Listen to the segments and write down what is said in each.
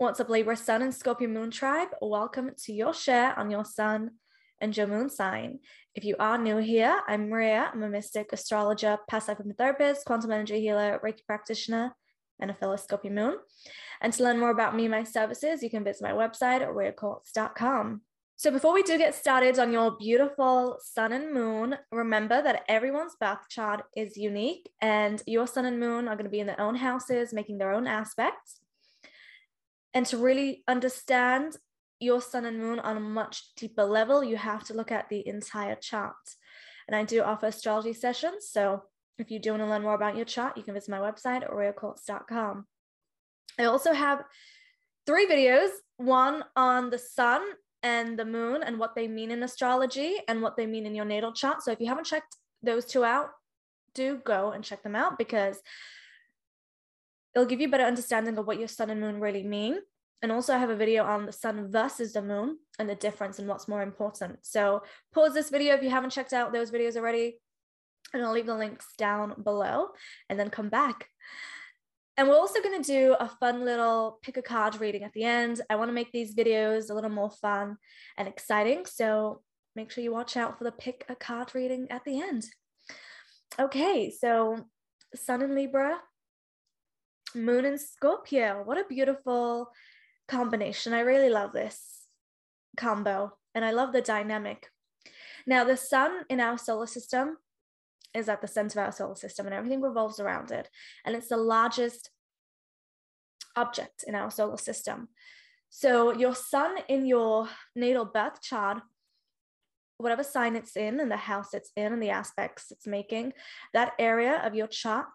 What's up, Libra Sun and Scorpio Moon Tribe? Welcome to your share on your Sun and your Moon sign. If you are new here, I'm Maria. I'm a mystic, astrologer, past life therapist, quantum energy healer, Reiki practitioner, and a fellow Scorpio Moon. And to learn more about me and my services, you can visit my website at. So before we do get started on your beautiful sun and moon, remember that everyone's birth chart is unique and your sun and moon are going to be in their own houses, making their own aspects and to really understand your sun and moon on a much deeper level, you have to look at the entire chart. And I do offer astrology sessions. So if you do want to learn more about your chart, you can visit my website, riaquartz.com. I also have three videos one on the sun and the moon and what they mean in astrology and what they mean in your natal chart. So if you haven't checked those two out, do go and check them out because it'll give you a better understanding of what your sun and moon really mean. And also, I have a video on the sun versus the moon and the difference and what's more important. So, pause this video if you haven't checked out those videos already, and I'll leave the links down below and then come back. And we're also going to do a fun little pick a card reading at the end. I want to make these videos a little more fun and exciting. So, make sure you watch out for the pick a card reading at the end. Okay, so Sun in Libra, Moon in Scorpio. What a beautiful combination. I really love this combo and I love the dynamic. Now, the sun in our solar system is at the center of our solar system and everything revolves around it. And it's the largest object in our solar system. So, your sun in your natal birth chart, whatever sign it's in and the house it's in and the aspects it's making, that area of your chart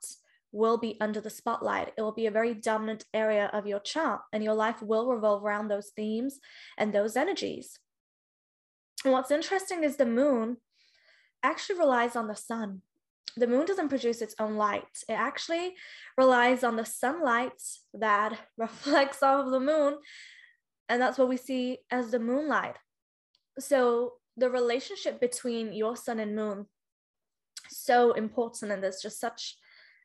will be under the spotlight. It will be a very dominant area of your chart, and your life will revolve around those themes and those energies. And what's interesting is the moon actually relies on the sun. The moon doesn't produce its own light, it actually relies on the sunlight that reflects off of the moon. And that's what we see as the moonlight. So, the relationship between your sun and moon so important and there's just such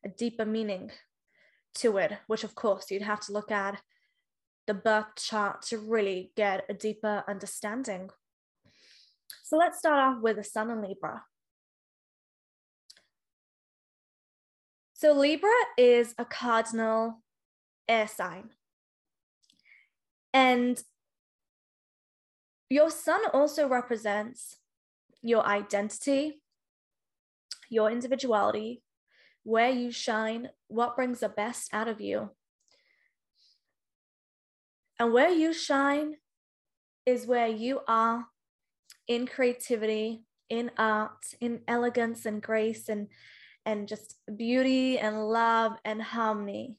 a deeper meaning to it, which of course you'd have to look at the birth chart to really get a deeper understanding. So let's start off with the Sun in Libra. So Libra is a cardinal air sign. And your sun also represents your identity, your individuality, where you shine, what brings the best out of you. And where you shine is where you are in creativity, in art, in elegance and grace and and just beauty and love and harmony.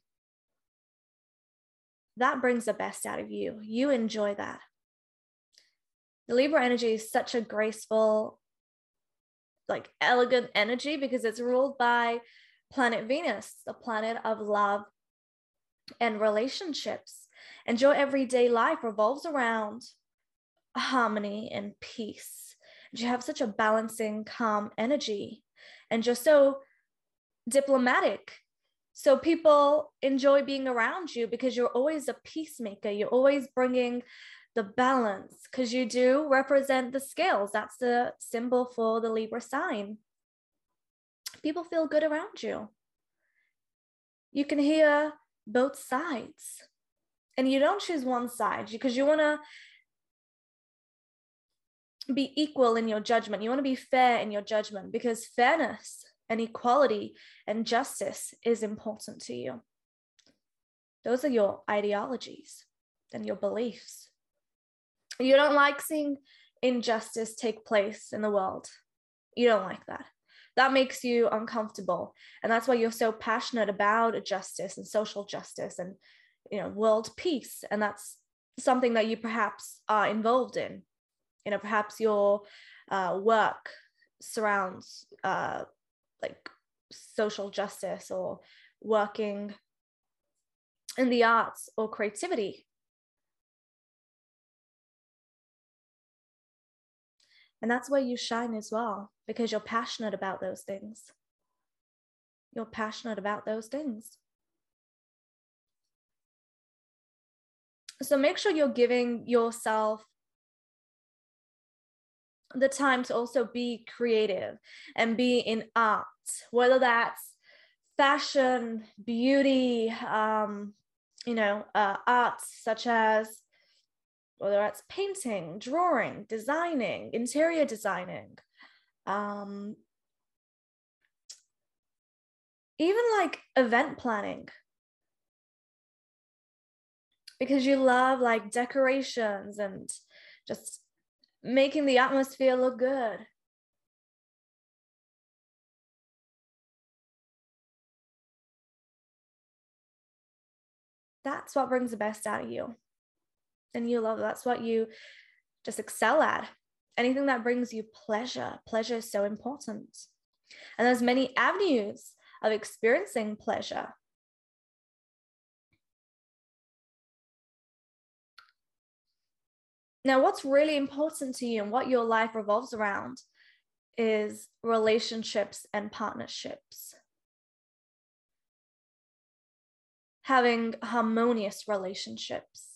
That brings the best out of you. You enjoy that. The Libra energy is such a graceful, like elegant energy because it's ruled by planet Venus, the planet of love and relationships. And your everyday life revolves around harmony and peace. You have such a balancing, calm energy, and you're so diplomatic. So people enjoy being around you because you're always a peacemaker. You're always bringing the balance because you do represent the scales. That's the symbol for the Libra sign people feel good around you. You can hear both sides. And you don't choose one side because you want to be equal in your judgment. You want to be fair in your judgment because fairness and equality and justice is important to you. Those are your ideologies and your beliefs. You don't like seeing injustice take place in the world. You don't like that that makes you uncomfortable. And that's why you're so passionate about justice and social justice and you know world peace. And that's something that you perhaps are involved in. You know perhaps your uh, work surrounds uh, like social justice or working in the arts or creativity. And that's where you shine as well, because you're passionate about those things. You're passionate about those things. So make sure you're giving yourself the time to also be creative and be in art, whether that's fashion, beauty, um, you know, uh, arts such as whether that's painting, drawing, designing, interior designing, um, even like event planning. Because you love like decorations and just making the atmosphere look good. That's what brings the best out of you. And you love that's what you just excel at. Anything that brings you pleasure. Pleasure is so important. And there's many avenues of experiencing pleasure. Now, what's really important to you and what your life revolves around is relationships and partnerships. Having harmonious relationships.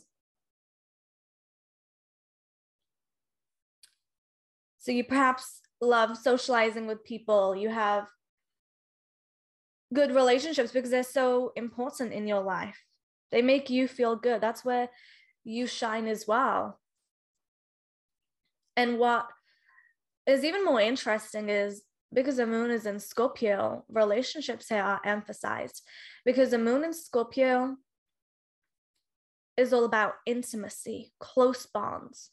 So, you perhaps love socializing with people, you have good relationships because they're so important in your life. They make you feel good. That's where you shine as well. And what is even more interesting is because the moon is in Scorpio, relationships here are emphasized because the moon in Scorpio is all about intimacy, close bonds,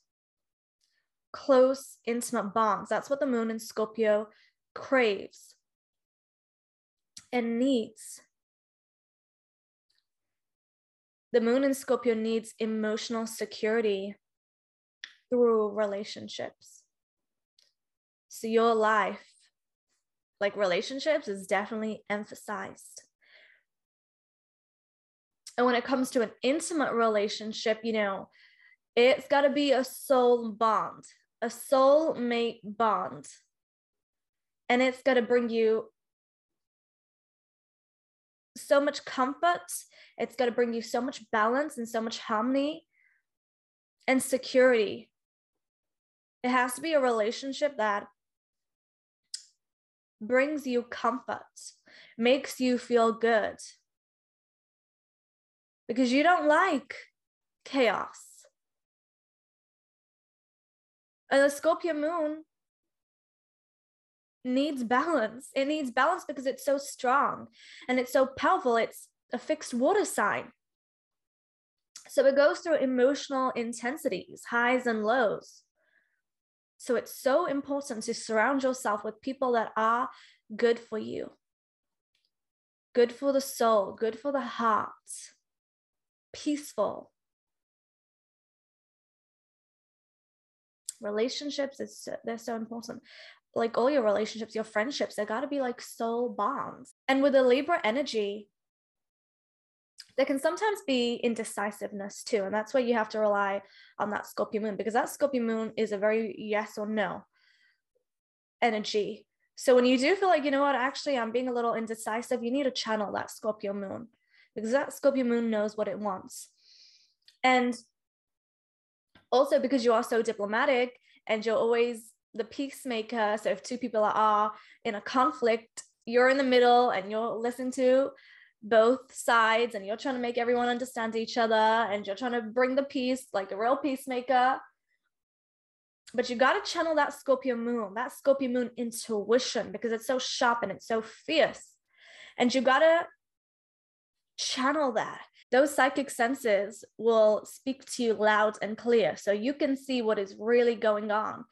close, intimate bonds. That's what the moon in Scorpio craves and needs. The moon in Scorpio needs emotional security through relationships. So your life, like relationships, is definitely emphasized. And when it comes to an intimate relationship, you know, it's got to be a soul bond, a soul mate bond. And it's going to bring you so much comfort. It's going to bring you so much balance and so much harmony and security it has to be a relationship that brings you comfort, makes you feel good. Because you don't like chaos. And the Scorpio moon needs balance. It needs balance because it's so strong and it's so powerful. It's a fixed water sign. So it goes through emotional intensities, highs and lows. So it's so important to surround yourself with people that are good for you, good for the soul, good for the heart, peaceful. Relationships is they're so important. Like all your relationships, your friendships, they got to be like soul bonds. And with the Libra energy, there can sometimes be indecisiveness too. And that's where you have to rely on that Scorpio moon because that Scorpio moon is a very yes or no energy. So when you do feel like, you know what, actually, I'm being a little indecisive, you need to channel that Scorpio moon because that Scorpio moon knows what it wants. And also because you are so diplomatic and you're always the peacemaker. So if two people are in a conflict, you're in the middle and you're listening to both sides and you're trying to make everyone understand each other and you're trying to bring the peace like a real peacemaker but you got to channel that scorpio moon that scorpio moon intuition because it's so sharp and it's so fierce and you got to channel that those psychic senses will speak to you loud and clear so you can see what is really going on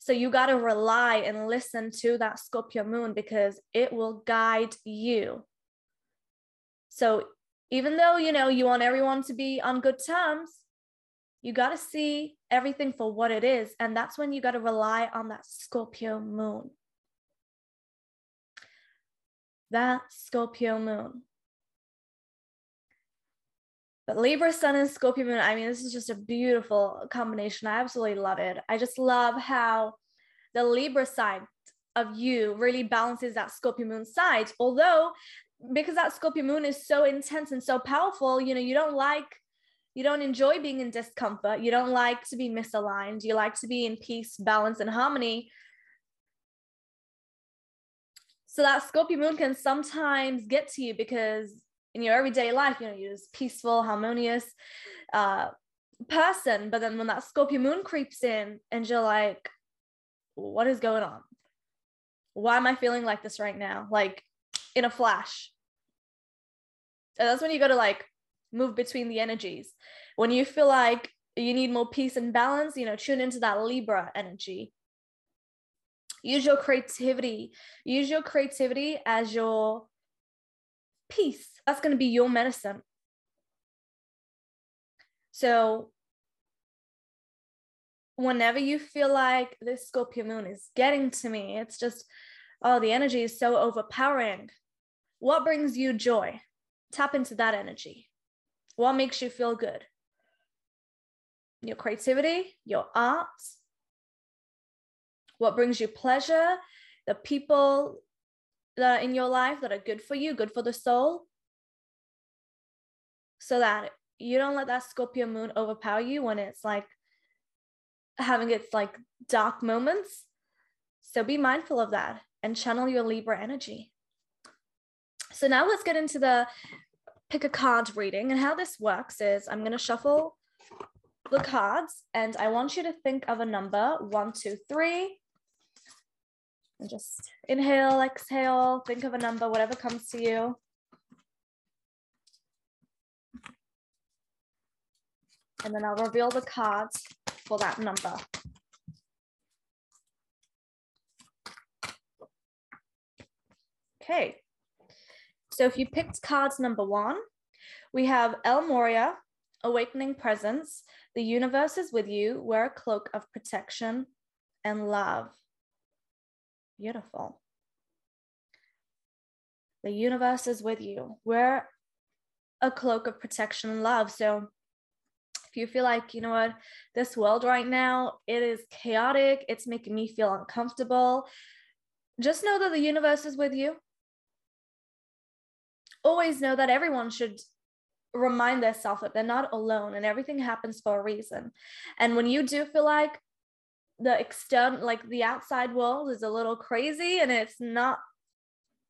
so you got to rely and listen to that scorpio moon because it will guide you so even though, you know, you want everyone to be on good terms, you got to see everything for what it is. And that's when you got to rely on that Scorpio moon. That Scorpio moon. But Libra Sun and Scorpio Moon, I mean, this is just a beautiful combination. I absolutely love it. I just love how the Libra side of you really balances that Scorpio Moon side. Although because that Scorpio moon is so intense and so powerful, you know, you don't like You don't enjoy being in discomfort. You don't like to be misaligned. You like to be in peace, balance, and harmony. So that Scorpio moon can sometimes get to you because in your everyday life, you know, you're this peaceful, harmonious uh, person. But then when that Scorpio moon creeps in and you're like, what is going on? Why am I feeling like this right now? Like in a flash. And that's when you got to like move between the energies. When you feel like you need more peace and balance, you know, tune into that Libra energy. Use your creativity. Use your creativity as your peace. That's going to be your medicine. So, whenever you feel like this Scorpio moon is getting to me, it's just, oh, the energy is so overpowering. What brings you joy? Tap into that energy. What makes you feel good? Your creativity, your art, what brings you pleasure, the people that are in your life that are good for you, good for the soul, so that you don't let that Scorpio moon overpower you when it's like having its like dark moments. So be mindful of that and channel your Libra energy. So now let's get into the pick a card reading. And how this works is I'm going to shuffle the cards and I want you to think of a number one, two, three. And just inhale, exhale, think of a number, whatever comes to you. And then I'll reveal the cards for that number. Okay, so if you picked cards number one, we have El Morya, Awakening Presence, the universe is with you, wear a cloak of protection and love. Beautiful. The universe is with you. Wear a cloak of protection and love. So if you feel like, you know what, this world right now, it is chaotic, it's making me feel uncomfortable, just know that the universe is with you always know that everyone should remind themselves that they're not alone and everything happens for a reason. And when you do feel like the external, like the outside world is a little crazy and it's not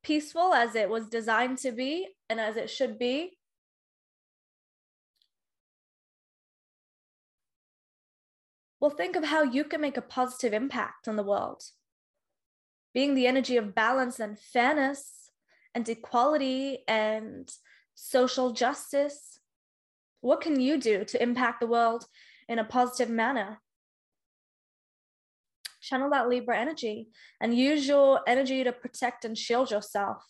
peaceful as it was designed to be and as it should be, well, think of how you can make a positive impact on the world. Being the energy of balance and fairness and equality and social justice? What can you do to impact the world in a positive manner? Channel that Libra energy and use your energy to protect and shield yourself.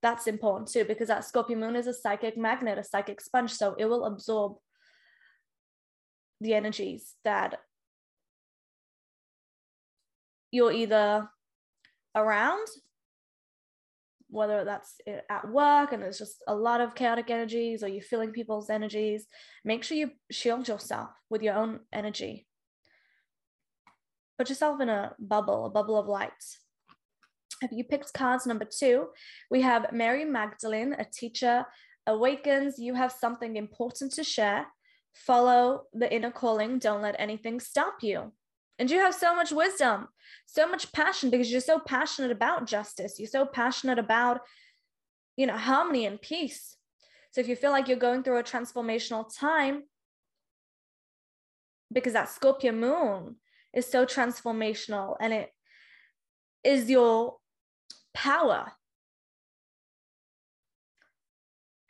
That's important too, because that Scorpio moon is a psychic magnet, a psychic sponge. So it will absorb the energies that you're either around whether that's at work and there's just a lot of chaotic energies or you're feeling people's energies, make sure you shield yourself with your own energy. Put yourself in a bubble, a bubble of light. If you picked cards number two, we have Mary Magdalene, a teacher, awakens, you have something important to share. Follow the inner calling, don't let anything stop you. And you have so much wisdom, so much passion because you're so passionate about justice. You're so passionate about, you know, harmony and peace. So if you feel like you're going through a transformational time, because that Scorpio moon is so transformational and it is your power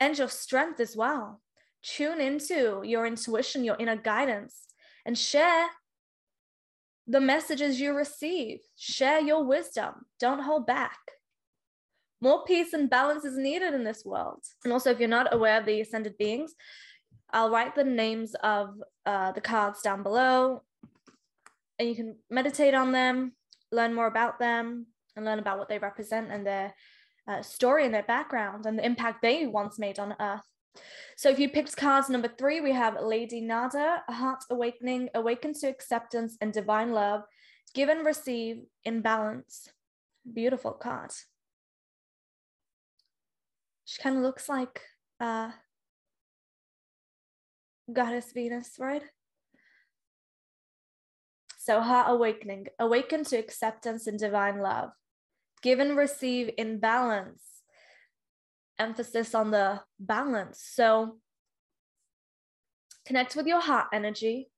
and your strength as well. Tune into your intuition, your inner guidance, and share the messages you receive. Share your wisdom. Don't hold back. More peace and balance is needed in this world. And also, if you're not aware of the ascended beings, I'll write the names of uh, the cards down below, and you can meditate on them, learn more about them, and learn about what they represent and their uh, story and their background and the impact they once made on Earth. So if you picked cards number three, we have Lady Nada, Heart Awakening, Awaken to Acceptance and Divine Love, Give and Receive in Balance. Beautiful card. She kind of looks like uh, goddess Venus, right? So, heart awakening, awaken to acceptance and divine love. Give and receive in balance. Emphasis on the balance. So, connect with your heart energy,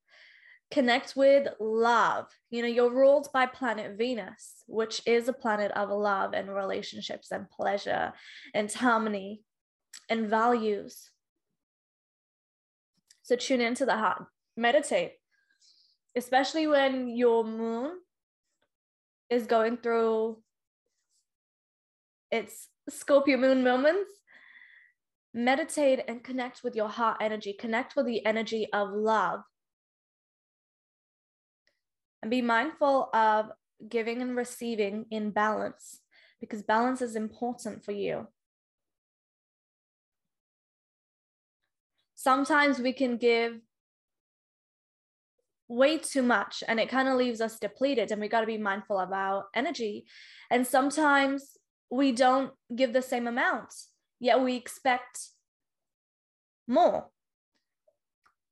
connect with love. You know, you're ruled by planet Venus, which is a planet of love and relationships and pleasure and harmony and values. So tune into the heart, meditate, especially when your moon is going through its Scorpio moon moments. Meditate and connect with your heart energy, connect with the energy of love and be mindful of giving and receiving in balance because balance is important for you. Sometimes we can give way too much and it kind of leaves us depleted and we got to be mindful of our energy. And sometimes we don't give the same amount, yet we expect more.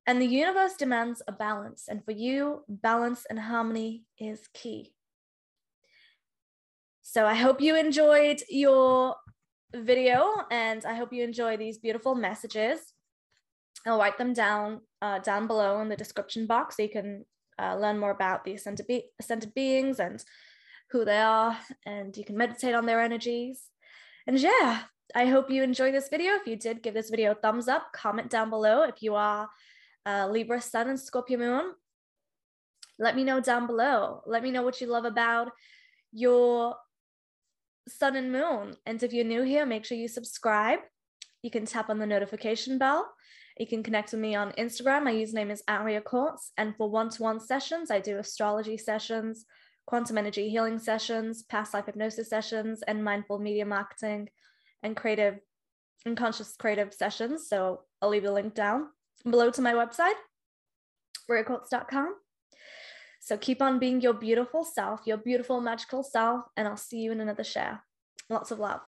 And the universe demands a balance. And for you, balance and harmony is key. So I hope you enjoyed your video and I hope you enjoy these beautiful messages. I'll write them down uh, down below in the description box so you can uh, learn more about the ascended, be- ascended beings and who they are, and you can meditate on their energies. And yeah, I hope you enjoyed this video. If you did, give this video a thumbs up, comment down below if you are uh, Libra Sun and Scorpio Moon. Let me know down below. Let me know what you love about your Sun and Moon. And if you're new here, make sure you subscribe. You can tap on the notification bell. You can connect with me on Instagram. My username is Ria Quartz. And for one to one sessions, I do astrology sessions, quantum energy healing sessions, past life hypnosis sessions, and mindful media marketing and creative and conscious creative sessions. So I'll leave a link down below to my website, riaquartz.com. So keep on being your beautiful self, your beautiful magical self, and I'll see you in another share. Lots of love.